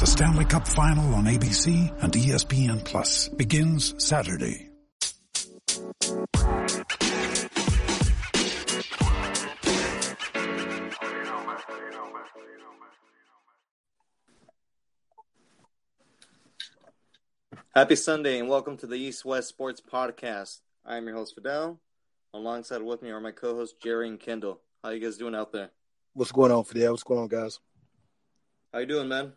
The Stanley Cup Final on ABC and ESPN Plus begins Saturday. Happy Sunday and welcome to the East West Sports Podcast. I'm your host Fidel. Alongside with me are my co-hosts Jerry and Kendall. How you guys doing out there? What's going on, Fidel? What's going on, guys? How you doing, man?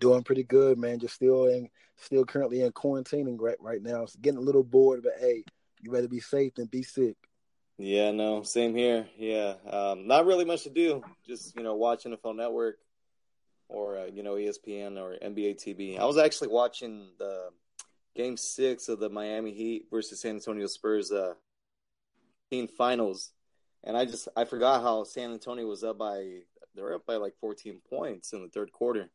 Doing pretty good, man. Just still in, still currently in quarantining right right now. It's getting a little bored, but hey, you better be safe than be sick. Yeah, no, same here. Yeah, um, not really much to do. Just you know, watch NFL Network or uh, you know ESPN or NBA TV. I was actually watching the Game Six of the Miami Heat versus San Antonio Spurs uh, team finals, and I just I forgot how San Antonio was up by they were up by like 14 points in the third quarter.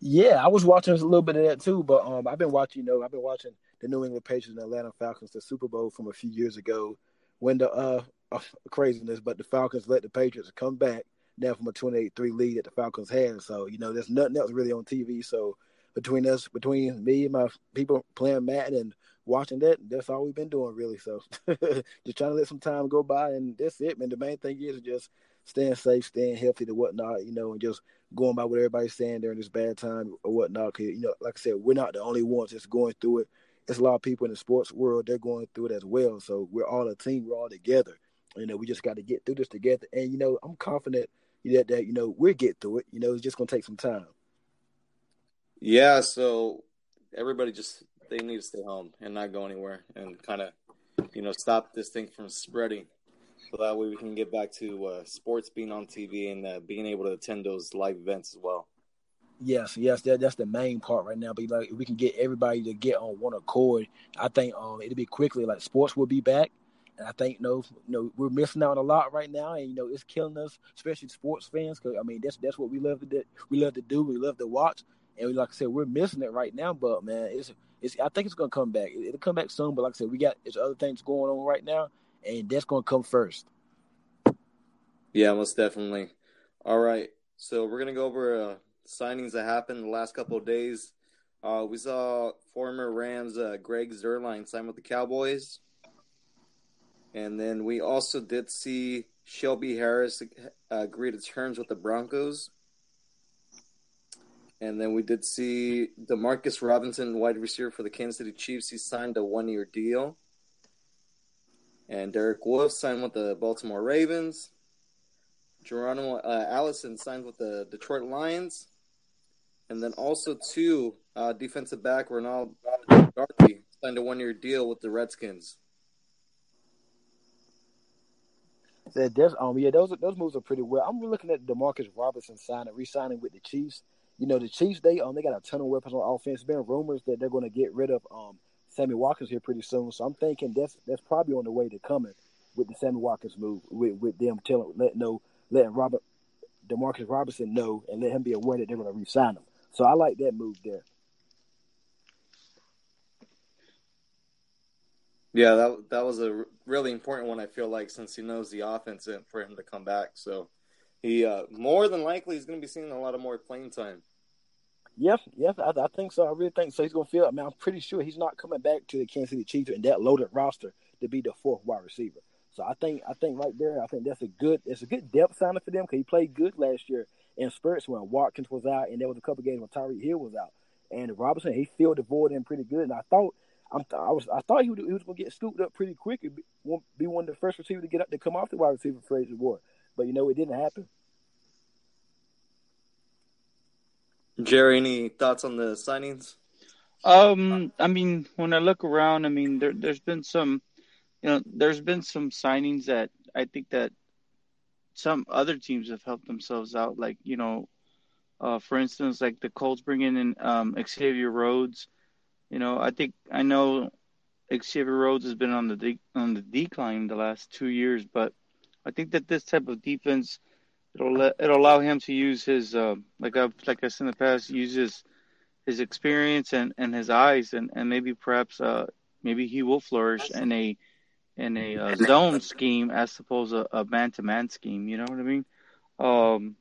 Yeah, I was watching a little bit of that too, but um, I've been watching. You know, I've been watching the New England Patriots and Atlanta Falcons, the Super Bowl from a few years ago, when the uh, uh craziness, but the Falcons let the Patriots come back now from a 28-3 lead that the Falcons had. So you know, there's nothing else really on TV. So between us, between me and my people playing Madden and watching that, that's all we've been doing really. So just trying to let some time go by, and that's it, man. The main thing is just staying safe, staying healthy, to whatnot, you know, and just going by what everybody's saying during this bad time or whatnot. Cause you know, like I said, we're not the only ones that's going through it. There's a lot of people in the sports world they're going through it as well. So we're all a team. We're all together. You know, we just got to get through this together. And you know, I'm confident that that you know we'll get through it. You know, it's just gonna take some time. Yeah, so everybody just they need to stay home and not go anywhere and kind of you know stop this thing from spreading. So that way we can get back to uh, sports being on TV and uh, being able to attend those live events as well. Yes, yes, that that's the main part right now. But like, if we can get everybody to get on one accord, I think um it'll be quickly. Like sports will be back, and I think you know, you know we're missing out a lot right now, and you know it's killing us, especially sports fans. Because I mean that's that's what we love to do. We love to do. We love to watch, and we, like I said, we're missing it right now. But man, it's it's. I think it's gonna come back. It, will come back soon. But like I said, we got there's other things going on right now, and that's gonna come first. Yeah, most definitely. All right, so we're gonna go over uh, signings that happened the last couple of days. Uh, we saw former Rams uh, Greg Zuerlein sign with the Cowboys, and then we also did see Shelby Harris uh, agree to terms with the Broncos. And then we did see Demarcus Robinson, wide receiver for the Kansas City Chiefs. He signed a one-year deal. And Derek Wolfe signed with the Baltimore Ravens. Geronimo uh, Allison signed with the Detroit Lions. And then also, two uh, defensive back Ronald Darby signed a one-year deal with the Redskins. Um yeah those those moves are pretty well. I'm looking at Demarcus Robinson signing re-signing with the Chiefs. You know the Chiefs they um they got a ton of weapons on offense. Been rumors that they're going to get rid of um Sammy Watkins here pretty soon. So I'm thinking that's that's probably on the way to coming with the Sammy Watkins move with with them telling letting know letting Robert Demarcus Robinson know and let him be aware that they're going to re-sign him. So I like that move there. Yeah, that that was a really important one. I feel like since he knows the offense and for him to come back, so he uh, more than likely is going to be seeing a lot of more playing time. Yes, yes, I, I, think so. I really think so. He's to feel. I mean, I'm pretty sure he's not coming back to the Kansas City Chiefs and that loaded roster to be the fourth wide receiver. So I think I think right there, I think that's a good it's a good depth signing for them because he played good last year in spurts when Watkins was out, and there was a couple games when Tyreek Hill was out. And Robinson, he filled the void in pretty good. And I thought I'm, I was I thought he, would, he was to get scooped up pretty quick and be, be one of the first receivers to get up to come off the wide receiver Fraser Ward. But you know, it didn't happen. Jerry, any thoughts on the signings? Um, I mean, when I look around, I mean, there, there's been some, you know, there's been some signings that I think that some other teams have helped themselves out. Like, you know, uh, for instance, like the Colts bringing in um, Xavier Rhodes. you know, I think I know Xavier Rhodes has been on the de- on the decline the last two years, but I think that this type of defense it'll let, it'll allow him to use his uh, like I've like I said in the past, use his his experience and, and his eyes, and, and maybe perhaps uh, maybe he will flourish in a in a uh, zone scheme as opposed to a man to man scheme. You know what I mean? Um,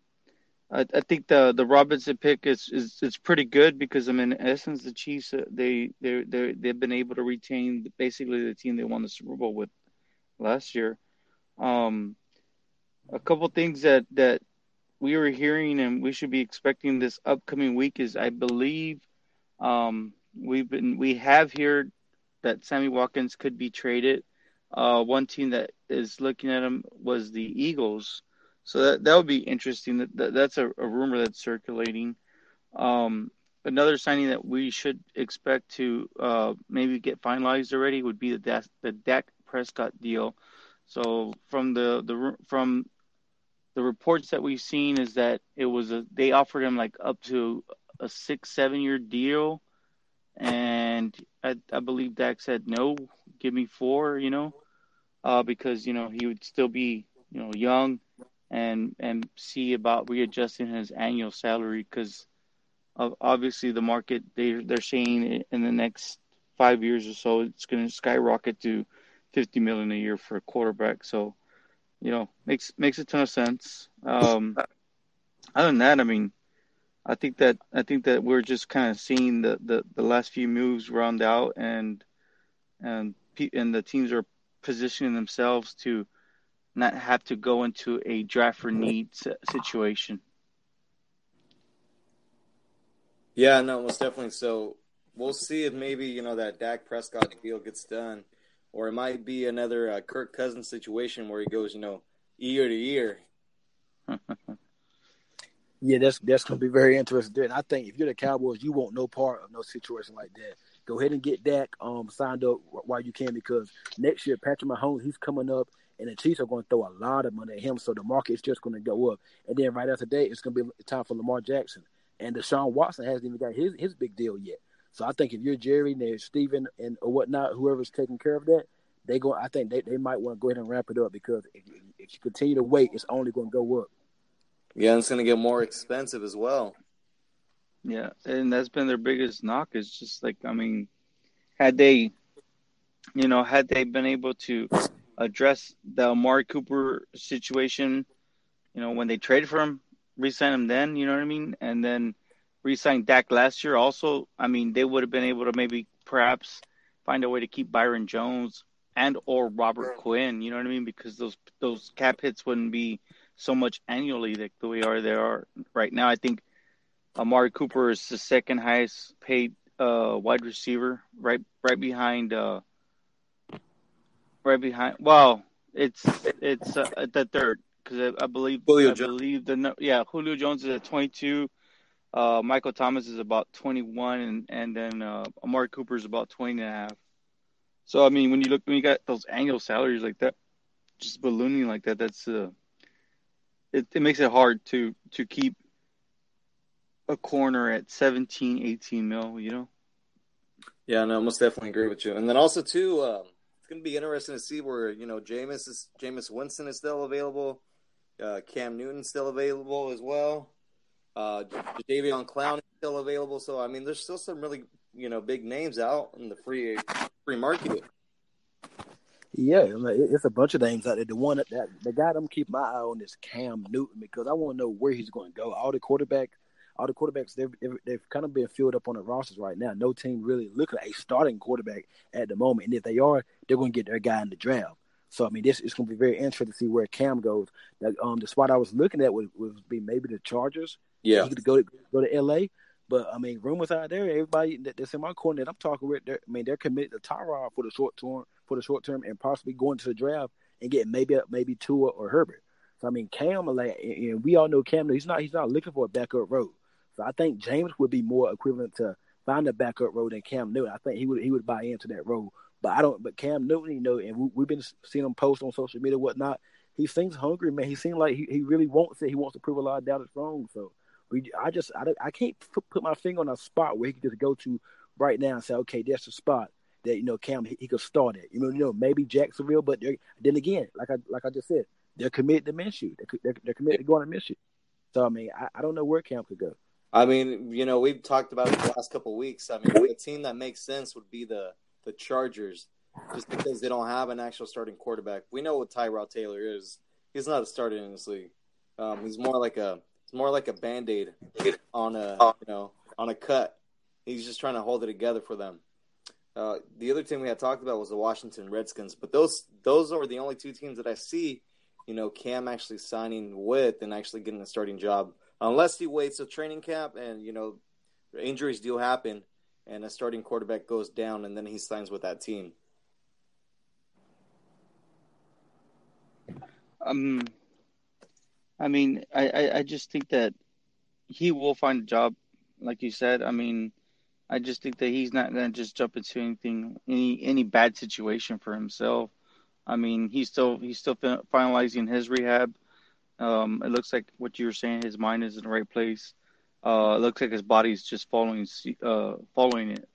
I, I think the the Robinson pick is, is is pretty good because I mean, in essence, the Chiefs uh, they they they they've been able to retain basically the team they won the Super Bowl with last year. Um, a couple things that that we were hearing and we should be expecting this upcoming week is I believe um, we've been we have heard that Sammy Watkins could be traded. Uh, one team that is looking at him was the Eagles. So that that would be interesting. That, that that's a, a, rumor that's circulating. Um, another signing that we should expect to uh, maybe get finalized already would be the the Dak Prescott deal. So from the the from the reports that we've seen is that it was a they offered him like up to a six seven year deal, and I, I believe Dak said no, give me four, you know, uh, because you know he would still be you know young and and see about readjusting his annual salary because obviously the market they they're saying in the next five years or so it's going to skyrocket to 50 million a year for a quarterback. So you know makes makes a ton of sense um other than that i mean i think that i think that we're just kind of seeing the the, the last few moves round out and and and the teams are positioning themselves to not have to go into a draft for need situation. Yeah, no, most definitely. So we'll see if maybe you know that Dak Prescott deal gets done, or it might be another uh, Kirk Cousins situation where he goes, you know, year to year. yeah, that's that's gonna be very interesting. And I think if you're the Cowboys, you want no part of no situation like that. Go ahead and get Dak um signed up while you can because next year Patrick Mahomes he's coming up and the Chiefs are going to throw a lot of money at him, so the market is just going to go up. And then right after that, it's going to be time for Lamar Jackson, and Deshaun Watson hasn't even got his his big deal yet. So I think if you're Jerry and there's Steven and or whatnot, whoever's taking care of that, they go. I think they, they might want to go ahead and wrap it up because if, if you continue to wait, it's only going to go up. Yeah, and it's going to get more expensive as well. Yeah, and that's been their biggest knock. Is just like I mean, had they, you know, had they been able to address the Amari Cooper situation, you know, when they traded for him, re-sign him then, you know what I mean? And then re-sign Dak last year also, I mean, they would have been able to maybe perhaps find a way to keep Byron Jones and or Robert Quinn, you know what I mean? Because those those cap hits wouldn't be so much annually like the way are they are right now. I think Amari Cooper is the second highest paid uh, wide receiver, right right behind uh, right behind. Well, it's it's uh, the third because I, I, believe Julio I Jones. believe the yeah Julio Jones is at 22. Uh, Michael Thomas is about 21, and and then uh, Amari Cooper is about 20 and a half. So I mean, when you look when you got those annual salaries like that, just ballooning like that, that's uh, it, it makes it hard to to keep a corner at 17, 18 mil. You know. Yeah, no, most definitely agree with you. And then also too, um, it's going to be interesting to see where you know Jameis is Jameis Winston is still available, uh, Cam Newton still available as well, uh, Jadeveon Clowney is still available. So I mean, there's still some really you know big names out in the free free market. Yeah, it's a bunch of names out there. The one that the guy I'm keep my eye on is Cam Newton because I want to know where he's going to go. All the quarterback all the quarterbacks they've, they've, kind of been filled up on the rosters right now. No team really looking at a starting quarterback at the moment, and if they are, they're going to get their guy in the draft. So I mean, this is going to be very interesting to see where Cam goes. Um, the spot I was looking at would, would be maybe the Chargers. Yeah, he could go to go to L.A. But I mean, rumors out there, everybody that, that's in my corner that I'm talking with, I mean, they're committed to Tyrod for the short term, for the short term, and possibly going to the draft and getting maybe maybe Tua or Herbert. So I mean, Cam, like, and we all know Cam. He's not he's not looking for a backup role. So I think James would be more equivalent to find a backup role than Cam Newton. I think he would he would buy into that role. But I don't. But Cam Newton, you know, and we, have been seeing him post on social media, whatnot. He seems hungry, man. He seems like he, he really wants it. He wants to prove a lot of doubters wrong. So we, I just, I, I can't put, my finger on a spot where he could just go to right now and say, okay, that's the spot that you know Cam he, he could start at. You know, you know maybe Jacksonville, but then again, like I like I just said, they're committed to Minshew. They're, they're, they're committed to going to Minshew. So I mean, I, I don't know where Cam could go. I mean, you know, we've talked about it the last couple weeks. I mean, the team that makes sense would be the the Chargers, just because they don't have an actual starting quarterback. We know what Tyrod Taylor is. He's not a starter in this league. Um, he's more like a it's more like a band aid on a you know on a cut. He's just trying to hold it together for them. Uh, the other team we had talked about was the Washington Redskins, but those those are the only two teams that I see, you know, Cam actually signing with and actually getting a starting job unless he waits a training camp and you know injuries do happen and a starting quarterback goes down and then he signs with that team. Um, I mean, I, I, I just think that he will find a job, like you said. I mean, I just think that he's not going to just jump into anything, any any bad situation for himself. I mean, he's still he's still finalizing his rehab. Um, it looks like what you were saying. His mind is in the right place. Uh, it looks like his body's just following uh, following it.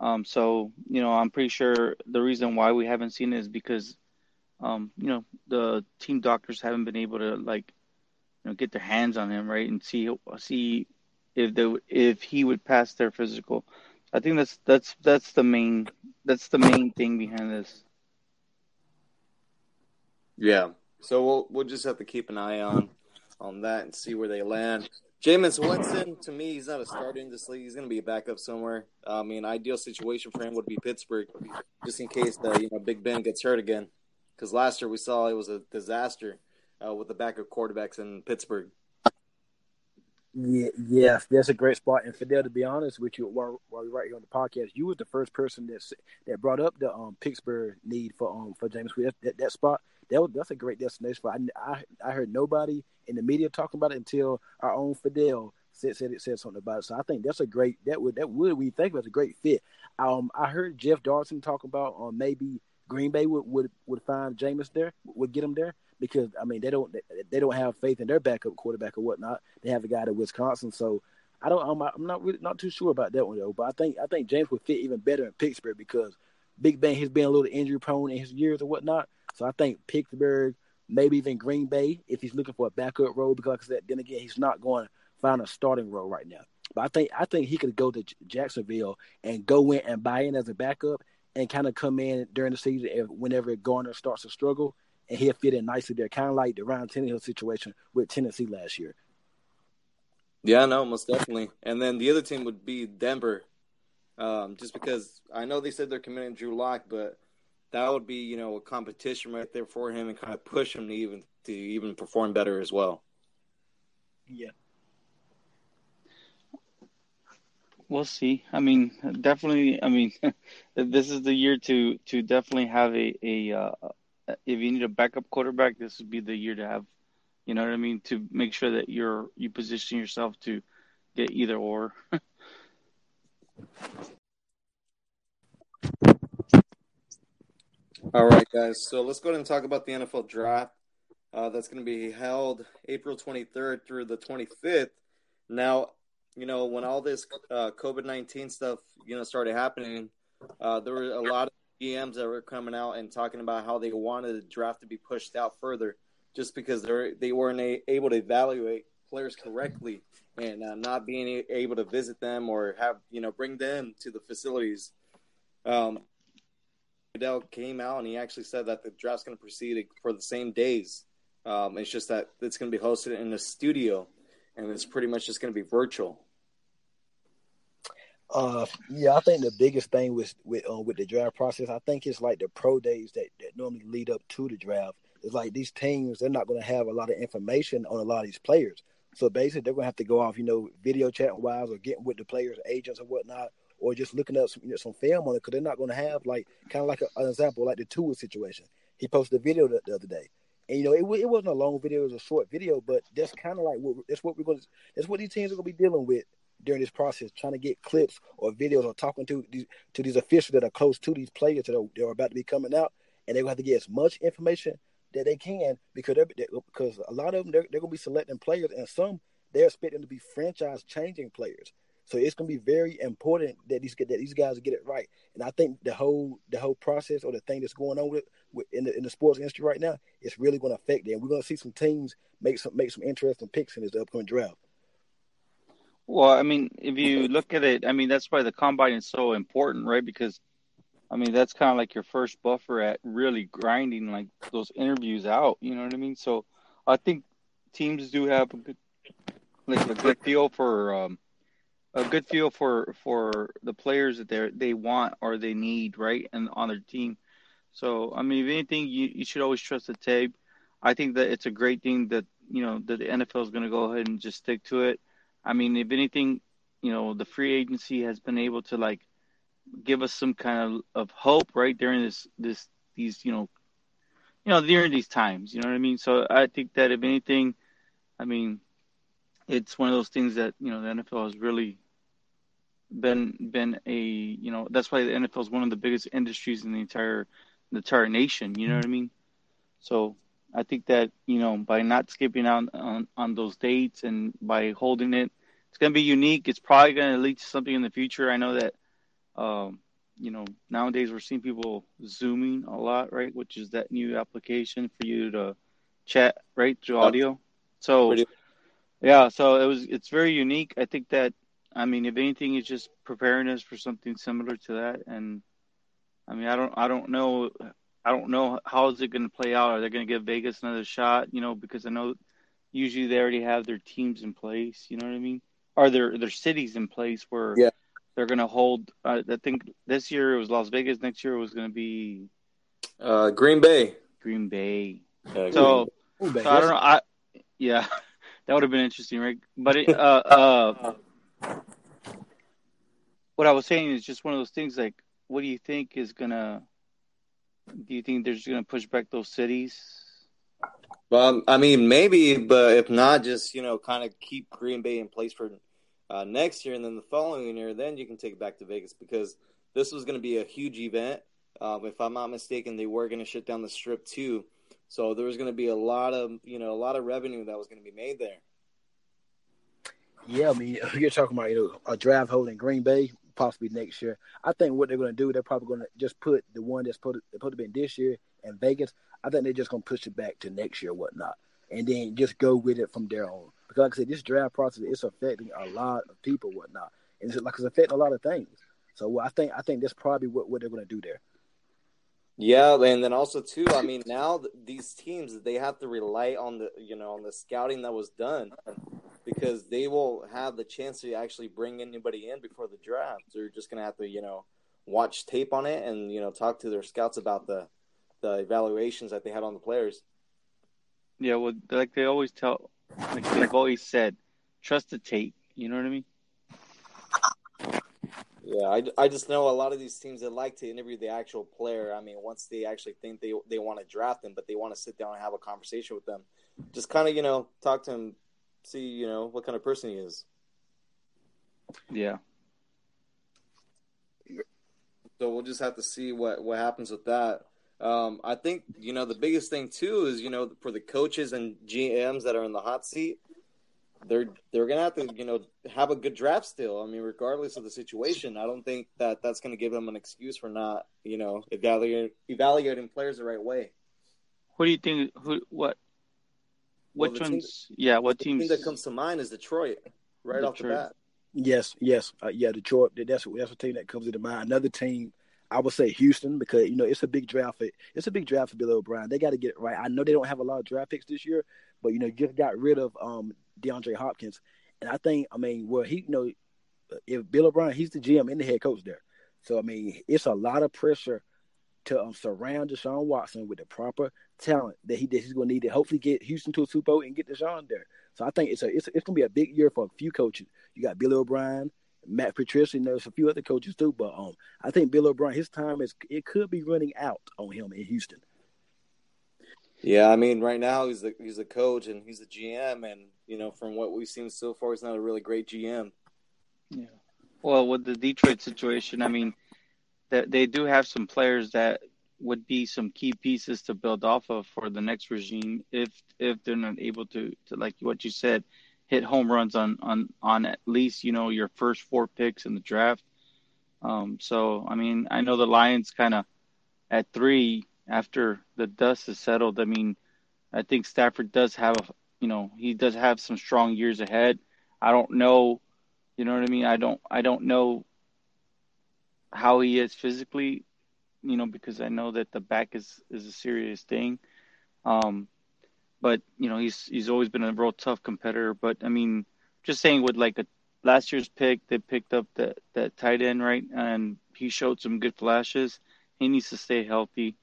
Um, so you know, I'm pretty sure the reason why we haven't seen it is because, um, you know, the team doctors haven't been able to like, know, get their hands on him right and see see if they if he would pass their physical. I think that's that's that's the main that's the main thing behind this. Yeah. So we'll we'll just have to keep an eye on on that and see where they land. Jameis Winston, to me, he's not a starter in this league. He's going to be a backup somewhere. I mean, ideal situation for him would be Pittsburgh, just in case the you know Big Ben gets hurt again. Because last year we saw it was a disaster uh, with the backup quarterbacks in Pittsburgh. Yeah, yes, that's a great spot. And Fidel, to be honest with you, while, while we're right here on the podcast, you was the first person that that brought up the um Pittsburgh need for um for James That, that, that spot that was, that's a great destination for. I, I I heard nobody in the media talking about it until our own Fidel said said it said something about it. So I think that's a great that would that would we think was a great fit. Um, I heard Jeff Darson talk about um maybe Green Bay would would, would find Jameis there, would get him there because I mean they don't they don't have faith in their backup quarterback or whatnot. They have a guy at Wisconsin, so I don't I'm, I'm not really not too sure about that one though. But I think I think James would fit even better in Pittsburgh because Big Ben has been a little injury prone in his years or whatnot. So I think Pittsburgh, maybe even Green Bay, if he's looking for a backup role, because like I said, then again, he's not going to find a starting role right now. But I think I think he could go to Jacksonville and go in and buy in as a backup and kind of come in during the season whenever Gardner starts to struggle, and he'll fit in nicely there, kind of like the Ryan Tannehill situation with Tennessee last year. Yeah, no, most definitely. And then the other team would be Denver, um, just because I know they said they're committing Drew Lock, but that would be you know a competition right there for him and kind of push him to even to even perform better as well. Yeah. We'll see. I mean, definitely. I mean, this is the year to to definitely have a a. Uh, if you need a backup quarterback, this would be the year to have. You know what I mean? To make sure that you're you position yourself to get either or. All right, guys. So let's go ahead and talk about the NFL draft. Uh, that's going to be held April 23rd through the 25th. Now, you know, when all this uh, COVID 19 stuff, you know, started happening, uh, there were a lot of GMs that were coming out and talking about how they wanted the draft to be pushed out further just because they they weren't a- able to evaluate players correctly and uh, not being able to visit them or have, you know, bring them to the facilities. Um, Fidel came out and he actually said that the draft's going to proceed for the same days. Um, it's just that it's going to be hosted in a studio, and it's pretty much just going to be virtual. Uh, yeah, I think the biggest thing with with uh, with the draft process, I think it's like the pro days that, that normally lead up to the draft. It's like these teams, they're not going to have a lot of information on a lot of these players. So basically, they're going to have to go off, you know, video chat wise or getting with the players' agents or whatnot, or just looking up some, you know, some film on it because they're not going to have like kind of like a, an example like the Tua situation. He posted a video the, the other day, and you know it, it wasn't a long video; it was a short video. But that's kind of like what that's what we're going to that's what these teams are going to be dealing with during this process, trying to get clips or videos or talking to these to these officials that are close to these players that are, that are about to be coming out, and they're to have to get as much information that they can because they're, they're because a lot of them they're, they're going to be selecting players, and some they're expecting to be franchise changing players. So it's gonna be very important that these that these guys get it right. And I think the whole the whole process or the thing that's going on with, with in the in the sports industry right now it's really going to affect them. We're going to see some teams make some make some interesting picks in this upcoming draft. Well, I mean, if you look at it, I mean that's why the combine is so important, right? Because I mean that's kind of like your first buffer at really grinding like those interviews out. You know what I mean? So I think teams do have a good like a good feel for um, a good feel for for the players that they they want or they need, right, and on their team. So I mean, if anything, you you should always trust the tape. I think that it's a great thing that you know that the NFL is going to go ahead and just stick to it. I mean, if anything, you know, the free agency has been able to like give us some kind of, of hope, right, during this this these you know, you know, during these times. You know what I mean? So I think that if anything, I mean, it's one of those things that you know the NFL has really been been a you know that's why the NFL is one of the biggest industries in the entire the entire nation. You know what I mean? So I think that you know by not skipping out on on those dates and by holding it, it's going to be unique. It's probably going to lead to something in the future. I know that um, you know nowadays we're seeing people zooming a lot, right? Which is that new application for you to chat right through audio. So yeah, so it was it's very unique. I think that I mean, if anything, it's just preparing us for something similar to that. And I mean, I don't, I don't know, I don't know how is it going to play out. Are they going to give Vegas another shot? You know, because I know usually they already have their teams in place. You know what I mean? Are their their cities in place where yeah. they're going to hold? Uh, I think this year it was Las Vegas. Next year it was going to be uh, Green Bay. Green Bay. Uh, so, Green Bay. so I don't know. I yeah, that would have been interesting, right? But it, uh, uh what I was saying is just one of those things. Like, what do you think is gonna? Do you think they're just gonna push back those cities? Well, I mean, maybe, but if not, just you know, kind of keep Green Bay in place for uh, next year, and then the following year, then you can take it back to Vegas because this was going to be a huge event. Um, if I'm not mistaken, they were going to shut down the strip too, so there was going to be a lot of you know a lot of revenue that was going to be made there. Yeah, I mean, you're talking about you know a draft holding Green Bay possibly next year. I think what they're going to do, they're probably going to just put the one that's put put to be this year in Vegas. I think they're just going to push it back to next year, whatnot, and then just go with it from there on. Because like I said, this draft process is affecting a lot of people, whatnot, and it's like it's affecting a lot of things. So I think I think that's probably what, what they're going to do there. Yeah, and then also too, I mean, now these teams they have to rely on the you know on the scouting that was done because they will have the chance to actually bring anybody in before the draft. They're just gonna have to, you know, watch tape on it and you know talk to their scouts about the the evaluations that they had on the players. Yeah, well, like they always tell, like they've always said, trust the tape. You know what I mean? Yeah, I, I just know a lot of these teams that like to interview the actual player. I mean, once they actually think they they want to draft them, but they want to sit down and have a conversation with them, just kind of you know talk to them see, you know, what kind of person he is. Yeah. So we'll just have to see what what happens with that. Um, I think you know the biggest thing too is you know for the coaches and GMs that are in the hot seat, they're they're gonna have to you know have a good draft still. I mean, regardless of the situation, I don't think that that's gonna give them an excuse for not you know evaluating evaluating players the right way. What do you think? Who what which well, ones? Team, yeah, what teams? team that comes to mind is Detroit, right Detroit. off the bat. Yes, yes, uh, yeah. Detroit. That's that's a team that comes into mind. Another team, I would say Houston, because you know it's a big draft. For, it's a big draft for Bill O'Brien. They got to get it right. I know they don't have a lot of draft picks this year, but you know just got rid of um DeAndre Hopkins, and I think I mean well he you know if Bill O'Brien he's the GM and the head coach there, so I mean it's a lot of pressure to um, surround Deshaun Watson with the proper talent that he that he's going to need to hopefully get Houston to a Super Bowl and get Deshaun there. So I think it's a it's, it's going to be a big year for a few coaches. You got Billy O'Brien, Matt Patricia, and there's a few other coaches too. But um, I think Bill O'Brien, his time is it could be running out on him in Houston. Yeah, I mean, right now he's the he's a coach and he's a GM, and you know, from what we've seen so far, he's not a really great GM. Yeah. Well, with the Detroit situation, I mean, that they do have some players that would be some key pieces to build off of for the next regime if if they're not able to to like what you said hit home runs on on on at least you know your first four picks in the draft. Um, so I mean, I know the Lions kind of at three after the dust is settled. I mean, I think Stafford does have a you know he does have some strong years ahead. I don't know, you know what I mean. I don't I don't know how he is physically, you know, because I know that the back is is a serious thing. Um, but you know he's he's always been a real tough competitor. But I mean, just saying with like a last year's pick, they picked up that that tight end right, and he showed some good flashes. He needs to stay healthy,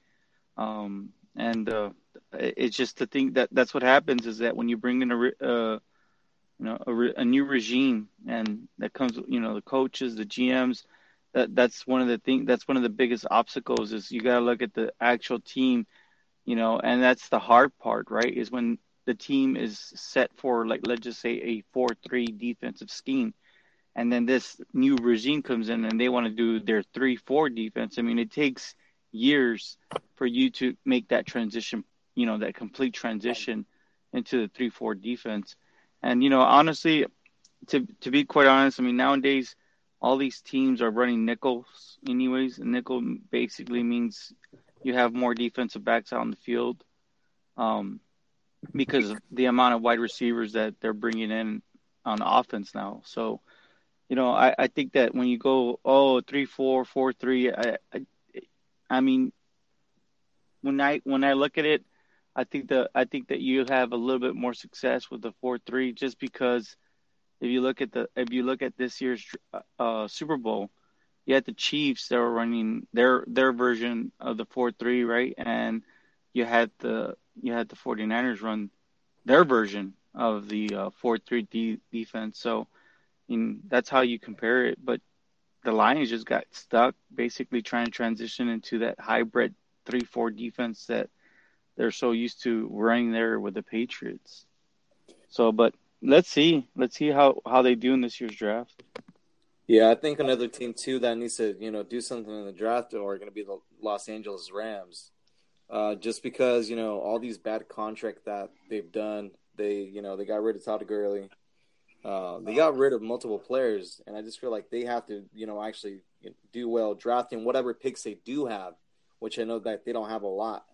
um, and uh, it's just the thing that that's what happens is that when you bring in a uh, you know a, a new regime, and that comes you know the coaches, the GMs. That, that's one of the thing. That's one of the biggest obstacles. Is you got to look at the actual team you know, and that's the hard part, right? Is when the team is set for like let's just say a four three defensive scheme, and then this new regime comes in and they want to do their three four defense. I mean, it takes years for you to make that transition, you know, that complete transition into the three four defense. And you know, honestly, to to be quite honest, I mean nowadays all these teams are running nickels anyways. Nickel basically means you have more defensive backs out on the field um, because of the amount of wide receivers that they're bringing in on offense now. So, you know, I, I think that when you go oh three four four three, I, I I mean, when I when I look at it, I think that I think that you have a little bit more success with the four three just because if you look at the if you look at this year's uh, Super Bowl, you had the Chiefs that were running their their version of the four three, right? And you had the you had the 49ers run their version of the uh, four three defense. So, that's how you compare it. But the Lions just got stuck, basically trying to transition into that hybrid three four defense that they're so used to running there with the Patriots. So, but let's see, let's see how how they do in this year's draft. Yeah, I think another team too that needs to you know do something in the draft are going to be the Los Angeles Rams, uh, just because you know all these bad contract that they've done. They you know they got rid of Todd Gurley, uh, they got rid of multiple players, and I just feel like they have to you know actually do well drafting whatever picks they do have, which I know that they don't have a lot.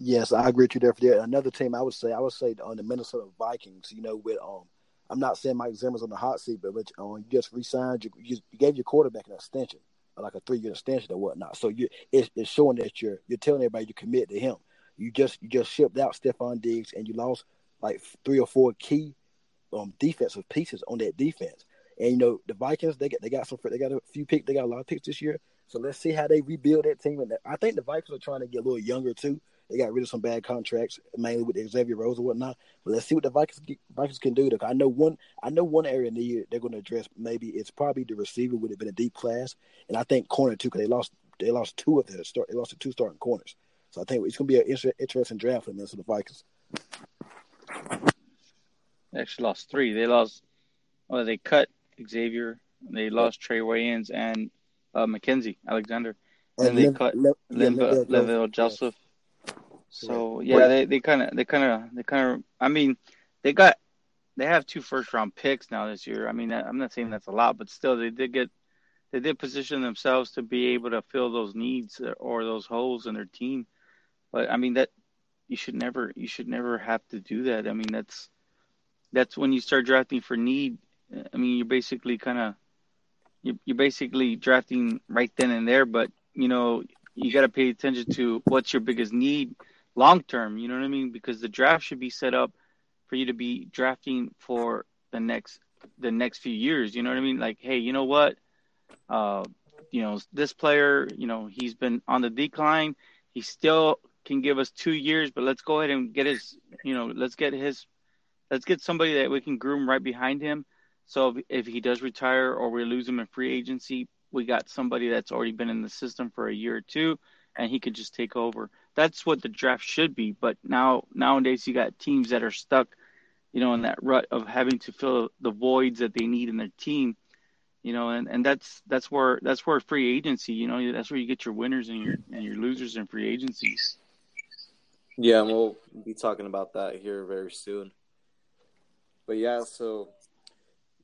Yes, I agree with you there. For that. Another team, I would say, I would say on the Minnesota Vikings. You know, with um I'm not saying Mike Zimmer's on the hot seat, but, um, you just re-signed, you, you, gave your quarterback an extension, like a three-year extension or whatnot. So you, it's, it's showing that you're you're telling everybody you commit to him. You just you just shipped out Stefon Diggs, and you lost like three or four key um, defensive pieces on that defense. And you know the Vikings, they got they got some they got a few picks, they got a lot of picks this year. So let's see how they rebuild that team. And I think the Vikings are trying to get a little younger too. They got rid of some bad contracts, mainly with Xavier Rhodes and whatnot. But let's see what the Vikings Vikings can do. I know one. I know one area in the year they're going to address. Maybe it's probably the receiver would have been a deep class, and I think corner too because they lost they lost two of their start. They lost the two starting corners. So I think it's going to be an inter- interesting draft for the Minnesota Vikings. They actually lost three. They lost. Well, they cut Xavier. They lost Trey Waynes and uh, Mackensie Alexander. And, and they cut Le- Linval Joseph. So yeah, they they kind of they kind of they kind of I mean, they got they have two first round picks now this year. I mean, I'm not saying that's a lot, but still they did get they did position themselves to be able to fill those needs or those holes in their team. But I mean that you should never you should never have to do that. I mean that's that's when you start drafting for need. I mean you're basically kind of you're basically drafting right then and there, but you know you got to pay attention to what's your biggest need long term. You know what I mean? Because the draft should be set up for you to be drafting for the next the next few years. You know what I mean? Like, hey, you know what? Uh, you know, this player, you know, he's been on the decline. He still can give us two years, but let's go ahead and get his, you know, let's get his, let's get somebody that we can groom right behind him. So if, if he does retire or we lose him in free agency, we got somebody that's already been in the system for a year or two, and he could just take over that's what the draft should be. But now nowadays you got teams that are stuck, you know, in that rut of having to fill the voids that they need in their team. You know, and, and that's that's where that's where free agency, you know, that's where you get your winners and your and your losers in free agencies. Yeah, and we'll be talking about that here very soon. but yeah, so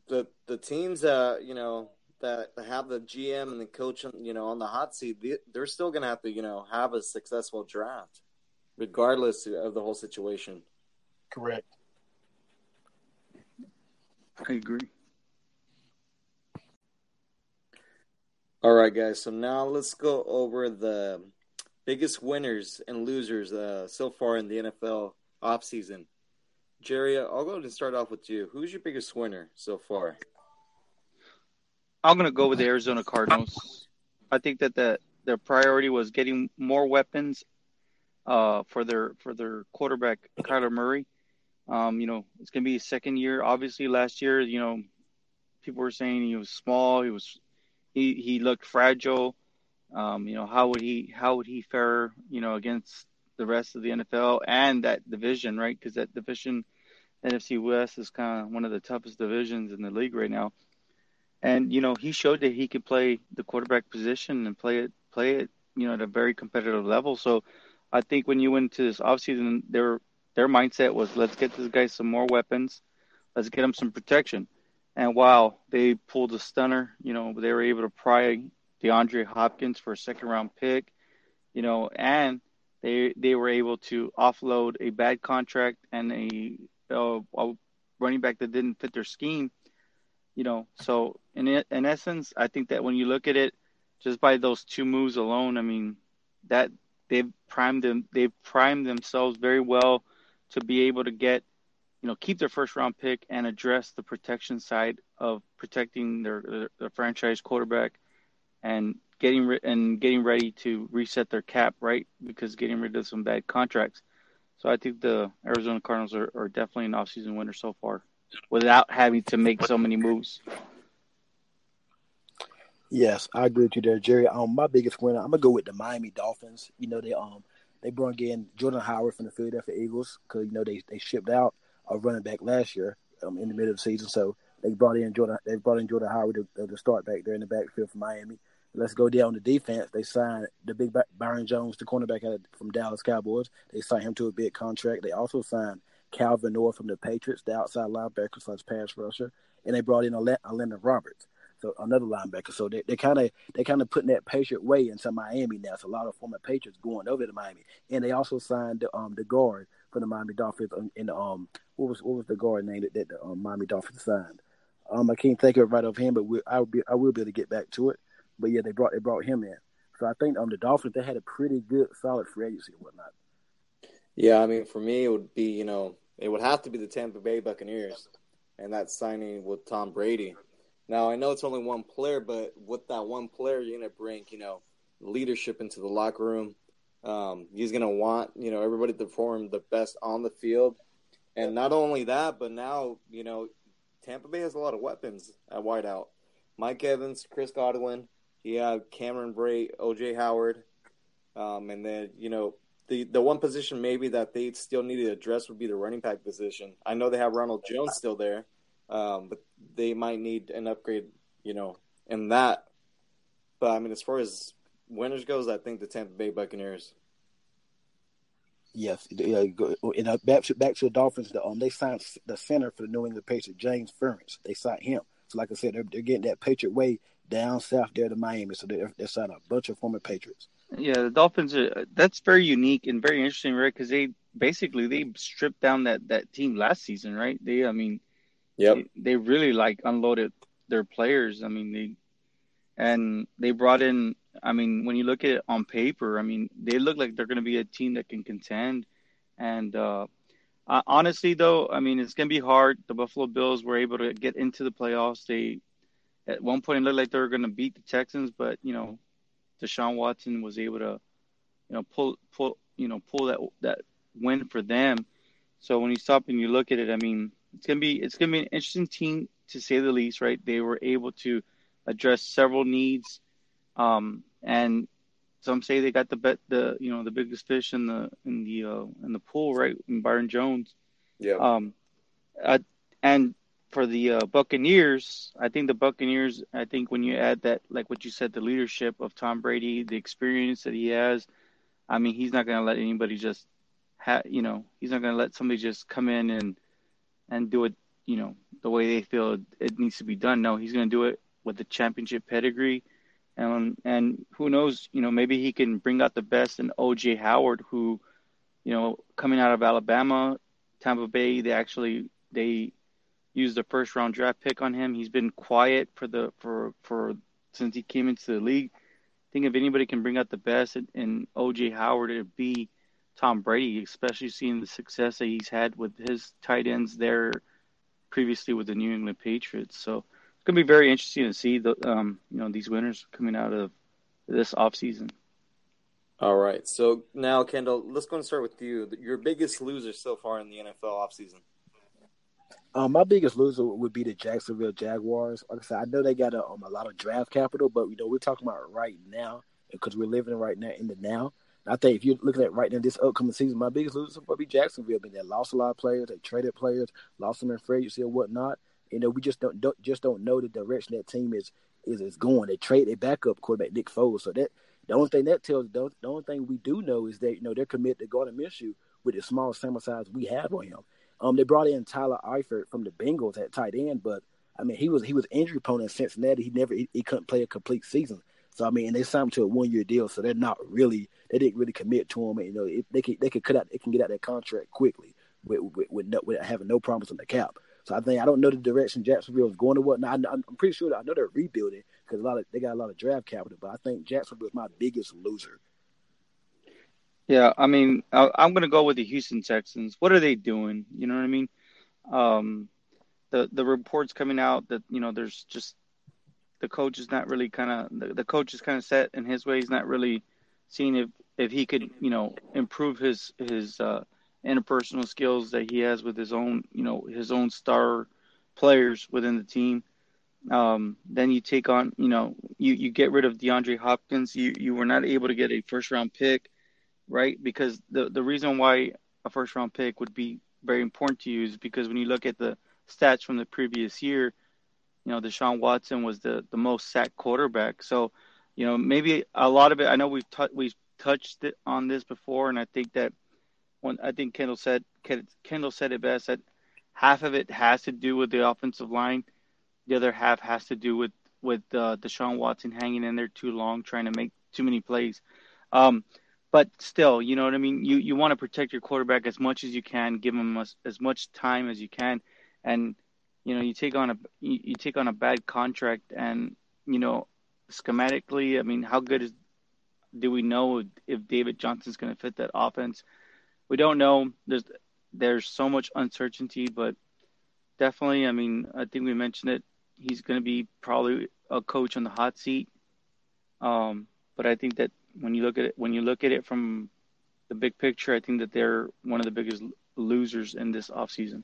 the the teams that you know that have the GM and the coach, you know, on the hot seat, they're still going to have to, you know, have a successful draft, regardless of the whole situation. Correct. I agree. All right, guys. So now let's go over the biggest winners and losers uh, so far in the NFL offseason. Jerry, I'll go ahead and start off with you. Who's your biggest winner so far? I'm gonna go with the Arizona Cardinals. I think that the their priority was getting more weapons uh, for their for their quarterback Kyler Murray. Um, you know, it's gonna be his second year. Obviously, last year, you know, people were saying he was small. He was he he looked fragile. Um, you know, how would he how would he fare? You know, against the rest of the NFL and that division, right? Because that division, NFC West, is kind of one of the toughest divisions in the league right now. And you know, he showed that he could play the quarterback position and play it play it, you know, at a very competitive level. So I think when you went to this offseason, their their mindset was let's get this guy some more weapons, let's get him some protection. And while they pulled a stunner, you know, they were able to pry DeAndre Hopkins for a second round pick, you know, and they they were able to offload a bad contract and a, a, a running back that didn't fit their scheme you know, so in in essence, I think that when you look at it, just by those two moves alone, I mean, that they've primed them, they've primed themselves very well to be able to get, you know, keep their first round pick and address the protection side of protecting their their, their franchise quarterback and getting re- and getting ready to reset their cap, right? Because getting rid of some bad contracts. So I think the Arizona Cardinals are, are definitely an offseason winner so far without having to make so many moves. Yes, I agree with you there, Jerry. Um, my biggest winner, I'm gonna go with the Miami Dolphins. You know, they um they brought in Jordan Howard from the Philadelphia Eagles because you know they they shipped out a running back last year um in the middle of the season, so they brought in Jordan they brought in Jordan Howard to, to start back there in the backfield for Miami. Let's go down the defense. They signed the big Byron Jones, the cornerback from Dallas Cowboys. They signed him to a big contract. They also signed Kyle Van Noy from the Patriots, the outside linebacker slash pass rusher, and they brought in Elandon Roberts, so another linebacker. So they they kind of they kind of putting that Patriot way into Miami now. It's a lot of former Patriots going over to Miami, and they also signed the um the guard for the Miami Dolphins in the um what was what was the guard name that, that the um, Miami Dolphins signed. Um, I can't think of it right off hand, but we, I will be I will be able to get back to it. But yeah, they brought they brought him in. So I think um the Dolphins they had a pretty good solid free agency and whatnot. Yeah, I mean for me it would be you know it would have to be the Tampa Bay Buccaneers, and that signing with Tom Brady. Now I know it's only one player, but with that one player, you're gonna bring you know leadership into the locker room. Um, he's gonna want you know everybody to perform the best on the field, and not only that, but now you know Tampa Bay has a lot of weapons at wideout. Mike Evans, Chris Godwin, have Cameron Brate, OJ Howard, um, and then you know the the one position maybe that they still need to address would be the running back position. I know they have Ronald Jones still there, um, but they might need an upgrade, you know, in that. But I mean, as far as winners goes, I think the Tampa Bay Buccaneers. Yes, yeah. And uh, back to back to the Dolphins. The, um, they signed the center for the New England Patriots, James Ferentz. They signed him. So, like I said, they're, they're getting that Patriot way down south there to Miami. So they're, they're signing a bunch of former Patriots. Yeah, the Dolphins are that's very unique and very interesting, right? Because they basically they stripped down that that team last season, right? They, I mean, yeah, they, they, really like unloaded their players. I mean, they and they brought in. I mean, when you look at it on paper, I mean, they look like they're going to be a team that can contend. And uh, uh, honestly, though, I mean, it's going to be hard. The Buffalo Bills were able to get into the playoffs. They at one point it looked like they were going to beat the Texans, but you know Deshaun Watson was able to, you know, pull pull you know pull that that win for them. So when you stop and you look at it, I mean, it's gonna be it's gonna be an interesting team to say the least, right? They were able to address several needs, um, and some say they got the bet the you know the biggest fish in the in the uh, in the pool, right? In Byron Jones. Yeah. Um, uh, and for the uh, Buccaneers, I think the Buccaneers. I think when you add that, like what you said, the leadership of Tom Brady, the experience that he has. I mean, he's not going to let anybody just, ha- you know, he's not going to let somebody just come in and and do it you know, the way they feel it needs to be done. No, he's going to do it with the championship pedigree. And and who knows, you know, maybe he can bring out the best in OJ Howard, who, you know, coming out of Alabama, Tampa Bay, they actually they used a first round draft pick on him. He's been quiet for the for for since he came into the league. I think if anybody can bring out the best in, in OJ Howard, it'd be Tom Brady, especially seeing the success that he's had with his tight ends there previously with the New England Patriots. So it's going to be very interesting to see the um, you know these winners coming out of this offseason. All right. So now, Kendall, let's go and start with you. Your biggest loser so far in the NFL offseason. Um, my biggest loser would be the Jacksonville Jaguars. Like I said, I know they got a, um, a lot of draft capital, but you know we're talking about right now because we're living right now in the now. I think if you're looking at right now this upcoming season, my biggest loser would be Jacksonville. I mean, they lost a lot of players, they traded players, lost them in free agency or whatnot. You know, we just don't, don't just don't know the direction that team is is is going. They trade their backup quarterback Nick Foles, so that the only thing that tells the, the only thing we do know is that you know they're committed Going to Gardner Minshew with the small sample size we have on him. Um, they brought in Tyler Eifert from the Bengals at tight end, but I mean he was he was injury prone in Cincinnati. He never he, he couldn't play a complete season. So I mean, and they signed him to a one year deal, so they're not really they didn't really commit to him. And, you know, if they could they could cut out they can get out that contract quickly with with, with, no, with having no promise on the cap. So I think I don't know the direction Jacksonville is going to what. Now, I, I'm pretty sure I know they're rebuilding because a lot of they got a lot of draft capital, but I think Jacksonville is my biggest loser. Yeah, I mean, I'm going to go with the Houston Texans. What are they doing? You know what I mean? Um, the the reports coming out that you know there's just the coach is not really kind of the, the coach is kind of set in his way. He's not really seeing if if he could you know improve his his uh, interpersonal skills that he has with his own you know his own star players within the team. Um, then you take on you know you you get rid of DeAndre Hopkins. You you were not able to get a first round pick, right? Because the the reason why a first round pick would be very important to you is because when you look at the stats from the previous year you know, Deshaun Watson was the, the most sacked quarterback. So, you know, maybe a lot of it. I know we've t- we've touched on this before, and I think that when I think Kendall said Kendall said it best that half of it has to do with the offensive line, the other half has to do with with uh, Deshaun Watson hanging in there too long, trying to make too many plays. Um, but still, you know what I mean. You you want to protect your quarterback as much as you can, give him as, as much time as you can, and you know you take on a you, you take on a bad contract and you know schematically i mean how good is do we know if david johnson's going to fit that offense? We don't know. There's there's so much uncertainty but definitely i mean i think we mentioned it. He's going to be probably a coach on the hot seat. Um but i think that when you look at it when you look at it from the big picture i think that they're one of the biggest losers in this offseason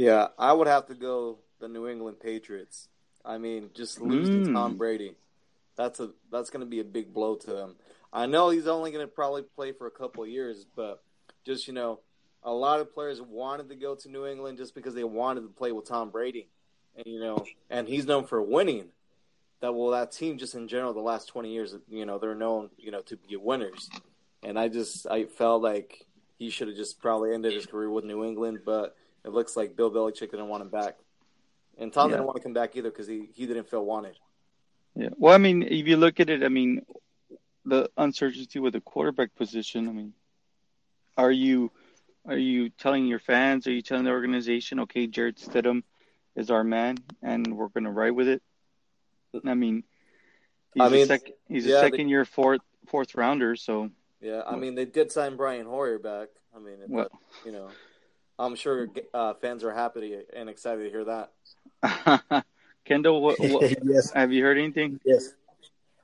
yeah, I would have to go the New England Patriots. I mean, just losing mm. Tom Brady. That's a that's going to be a big blow to them. I know he's only going to probably play for a couple of years, but just you know, a lot of players wanted to go to New England just because they wanted to play with Tom Brady, and you know, and he's known for winning. That well, that team just in general, the last twenty years, you know, they're known, you know, to be winners. And I just I felt like he should have just probably ended his career with New England, but it looks like Bill Belichick didn't want him back, and Tom yeah. didn't want to come back either because he he didn't feel wanted. Yeah, well, I mean, if you look at it, I mean, the uncertainty with the quarterback position. I mean, are you are you telling your fans? Are you telling the organization, okay, Jarrett Stidham is our man, and we're going to ride with it? I mean, he's I mean, a sec- he's yeah, a second they, year fourth fourth rounder, so. Yeah, I mean, they did sign Brian Hoyer back. I mean, well, you know. I'm sure uh, fans are happy and excited to hear that. Kendall, what, what, yes. have you heard anything? Yes.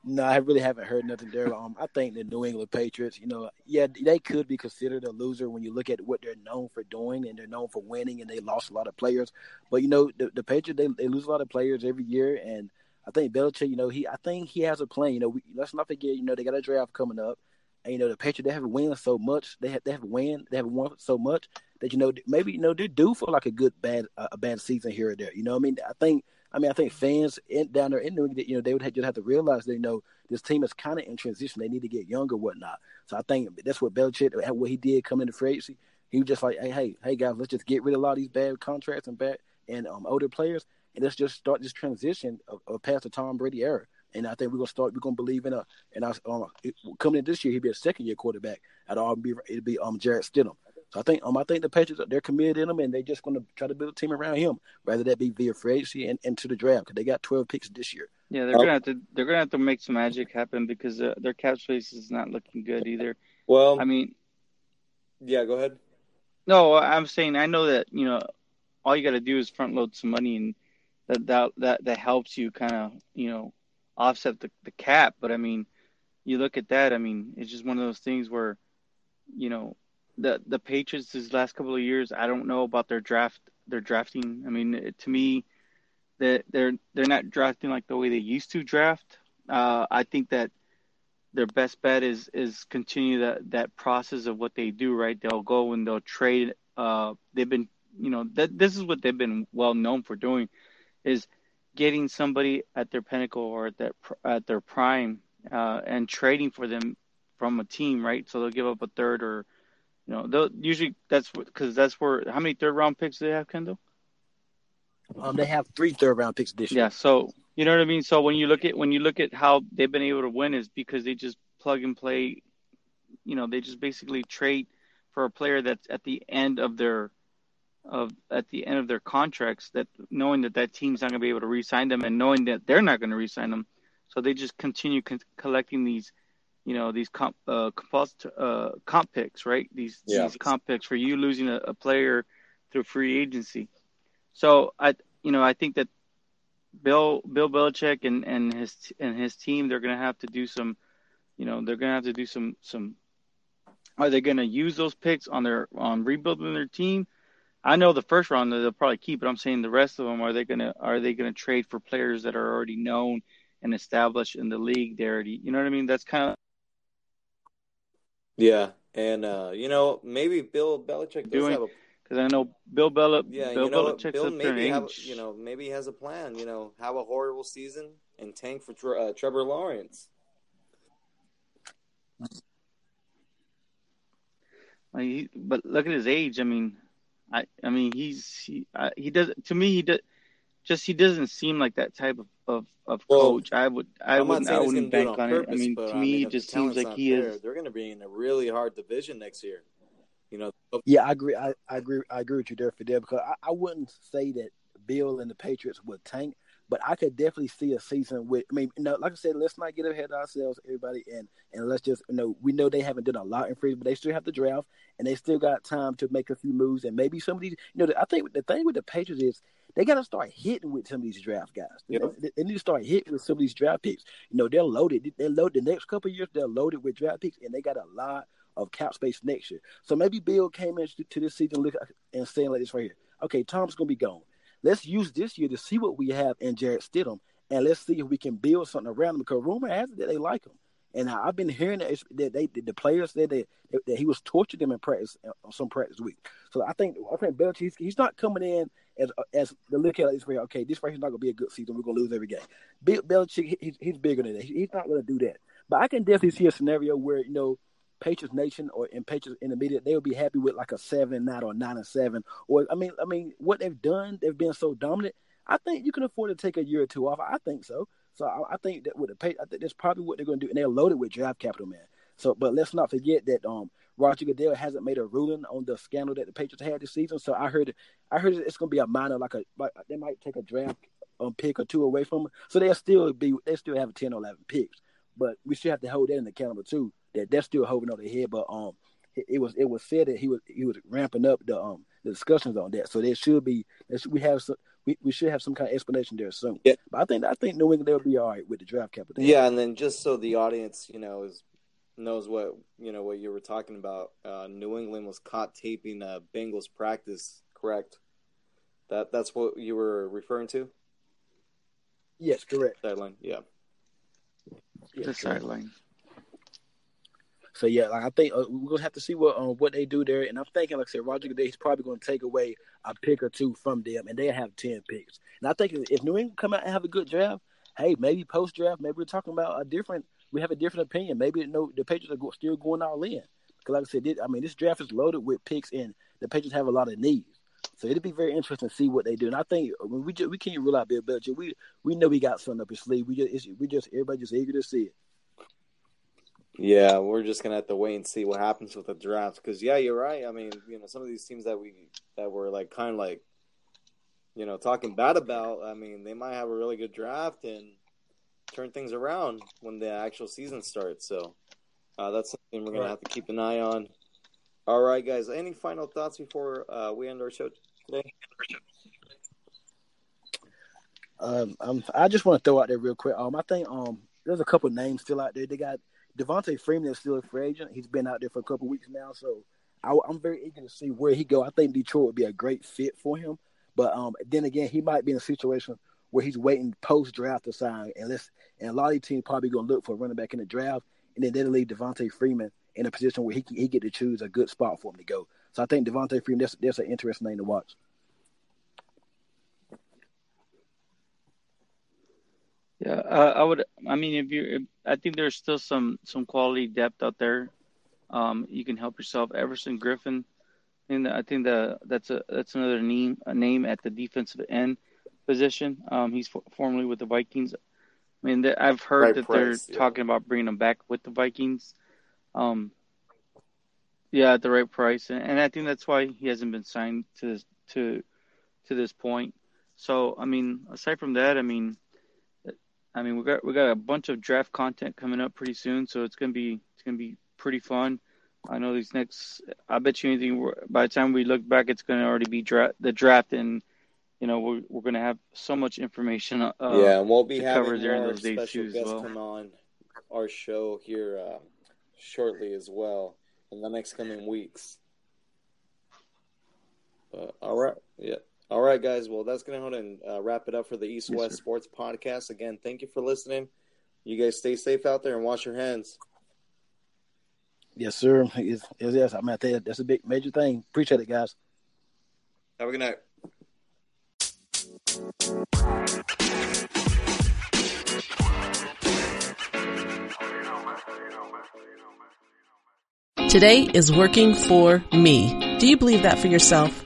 No, I really haven't heard nothing there. Um, I think the New England Patriots, you know, yeah, they could be considered a loser when you look at what they're known for doing, and they're known for winning, and they lost a lot of players. But you know, the, the Patriots they, they lose a lot of players every year, and I think Belichick, you know, he I think he has a plan. You know, we, let's not forget, you know, they got a draft coming up, and you know, the Patriots they have won so much, they have they have win, they have won so much that you know maybe you know they do for like a good bad uh, a bad season here or there. You know, I mean, I think I mean I think fans in, down there in New England, you know, they would have, just have to realize they know this team is kind of in transition. They need to get younger, whatnot. So I think that's what Belichick what he did coming into free agency. He was just like, hey, hey, hey guys, let's just get rid of a lot of these bad contracts and bad and um, older players, and let's just start this transition of, of past the Tom Brady era. And I think we're gonna start. We're gonna believe in a. And I um, coming in this year, he'll be a second year quarterback. At all, be it'll be um Jarrett Stidham. So I think um I think the Patriots they're committed in him, and they're just gonna try to build a team around him, rather that be via free agency and into the draft because they got twelve picks this year. Yeah, they're gonna have to they're gonna have to make some magic happen because uh, their cap space is not looking good either. Well, I mean, yeah, go ahead. No, I'm saying I know that you know all you got to do is front load some money and that that that, that helps you kind of you know offset the, the cap. But I mean, you look at that. I mean, it's just one of those things where you know the the Patriots these last couple of years. I don't know about their draft their drafting. I mean, it, to me, that they're they're not drafting like the way they used to draft. Uh, I think that their best bet is is continue that that process of what they do. Right, they'll go and they'll trade. Uh, they've been you know that this is what they've been well known for doing is getting somebody at their pinnacle or at that at their prime uh, and trading for them from a team, right? So they'll give up a third or you know they'll usually that's because that's where how many third round picks do they have, Kendall? Um, they have three third round picks this year. Yeah, so you know what I mean. So when you look at when you look at how they've been able to win is because they just plug and play. You know, they just basically trade for a player that's at the end of their of at the end of their contracts that knowing that that team's not going to be able to re-sign them and knowing that they're not going to re-sign them. So they just continue con- collecting these you know these comp uh, uh, comp picks right? These yeah. these comp picks for you losing a, a, player through free agency. So i you know i think that bill bill belichick and and his and his team they're going to have to do some you know they're going to have to do some some are they going to use those picks on their on rebuilding their team I know the first round they'll probably keep, but I'm saying the rest of them are they gonna are they gonna trade for players that are already known and established in the league? There, already? you know what I mean? That's kind of yeah, and uh, you know maybe Bill Belichick does doing, because I know Bill Bel yeah, Bill you know, Belichick's Bill up maybe have you know maybe he has a plan. You know, have a horrible season and tank for uh, Trevor Lawrence. Like, but look at his age. I mean, I I mean he's he uh, he does to me he does just he doesn't seem like that type of of, of Well, coach. I would I I'm wouldn't I wouldn't going to do it bank on on it. I mean to I me mean, it just seems like he there, is. they're going to be in a really hard division next year. You know, Yeah, I agree. I, I agree. I agree with you there, Fidel, because I, I wouldn't say that Bill and the Patriots would tank, but I could definitely see a season with. I mean, you know, like I said, let's not get ahead of ourselves, everybody, and and let's just you know we know they haven't done a lot in free, but they still have the draft, and they still got time to make a few moves, and maybe some of these. You know, I think the thing with the Patriots is they got to start hitting with some of these draft guys. You know, they, they need to start hitting with some of these draft picks. You know, they're loaded. They're loaded. The next couple of years, they're loaded with draft picks, and they got a lot of cap space next year. So maybe Bill came into to this season look and saying like this right here. Okay, Tom's gonna be gone. Let's use this year to see what we have in Jarrett Stidham, and let's see if we can build something around him. Because rumor has it that they like him, and I've been hearing that, that they the players said that, that he was torturing them in practice uh, on some practice week. So I think I think Belichick he's, he's not coming in as as the look at this right. Okay, this here's not gonna be a good season. We're gonna lose every game. Bill Belichick he's, he's bigger than that. He's not gonna do that. But I can definitely see a scenario where you know Patriots Nation or in Patriots Intermediate, they would be happy with like a seven and nine or nine and seven. Or I mean, I mean, what they've done, they've been so dominant. I think you can afford to take a year or two off. I think so. So I, I think that with the pay, I think that's probably what they're going to do, and they're loaded with draft capital, man. So, but let's not forget that um Roger Goodell hasn't made a ruling on the scandal that the Patriots had this season. So I heard, I heard it's going to be a minor, like a, like they might take a draft um, pick or two away from them. So they'll still be, they still have 10 or 11 picks. But we still have to hold that in accountable too. That they're still holding on their head. But um, it, it, was it was said that he was he was ramping up the um the discussions on that. So there should be we have some we, we should have some kind of explanation there soon. Yeah. But I think I think New England they'll be all right with the draft capital. Yeah, and then just so the audience, you know, is knows what you know what you were talking about. Uh, New England was caught taping uh, Bengals practice, correct? That that's what you were referring to. Yes, correct. Sideline, yeah. Yeah, The correct. sideline. So yeah, like I think uh, we're gonna have to see what um, what they do there, and I'm thinking, like I said, Roger Goodell, he's probably gonna take away a pick or two from them, and they have ten picks. And I think if New England come out and have a good draft, hey, maybe post draft, maybe we're talking about a different. We have a different opinion. Maybe you know, the Patriots are go, still going all in because, like I said, I mean, this draft is loaded with picks, and the Patriots have a lot of needs. So it'll be very interesting to see what they do. And I think I mean, we just, we can't rule out Bill Belichick. We we know we got something up his sleeve. We just we just everybody just eager to see it. Yeah, we're just gonna have to wait and see what happens with the draft. Because yeah, you're right. I mean, you know, some of these teams that we that were like kind of like, you know, talking bad about. I mean, they might have a really good draft and turn things around when the actual season starts. So uh, that's something we're gonna have to keep an eye on. All right, guys. Any final thoughts before uh, we end our show today? Um, um, I just want to throw out there real quick. Um, I think um, there's a couple names still out there. They got Devonta Freeman is still a free agent. He's been out there for a couple weeks now, so I, am very eager to see where he go. I think Detroit would be a great fit for him. But um, then again, he might be in a situation where he's waiting post draft to sign, and let's and a lot of teams probably gonna look for a running back in the draft, and then they'll leave Devonta Freeman in a position where he he get to choose a good spot for him to go. So I think Devonta Freeman that's that's an interesting thing to watch. Yeah, uh, I would. I mean, if you, I think there's still some some quality depth out there. Um, you can help yourself. Everson Griffen, and I think that that's a that's another name a name at the defensive end position. Um, he's for, formerly with the Vikings. I mean, I've heard right that price, they're yeah. talking about bringing him back with the Vikings. Um, yeah, at the right price, and, and I think that's why he hasn't been signed to this, to to this point. So, I mean, aside from that, I mean I mean, we got we got a bunch of draft content coming up pretty soon, so it's gonna be it's gonna be pretty fun. I know these next. I bet you anything. By the time we look back, it's gonna already be dra- the draft, and you know we're we're gonna have so much information. Uh, yeah, and we'll be having more special guests well. come on our show here uh, shortly as well in the next coming weeks. But all right, yeah. All right, guys. Well, that's going to go and uh, wrap it up for the East West yes, Sports Podcast. Again, thank you for listening. You guys stay safe out there and wash your hands. Yes, sir. Yes, yes. yes. I mean, I that's a big, major thing. Appreciate it, guys. Have a good night. Today is working for me. Do you believe that for yourself?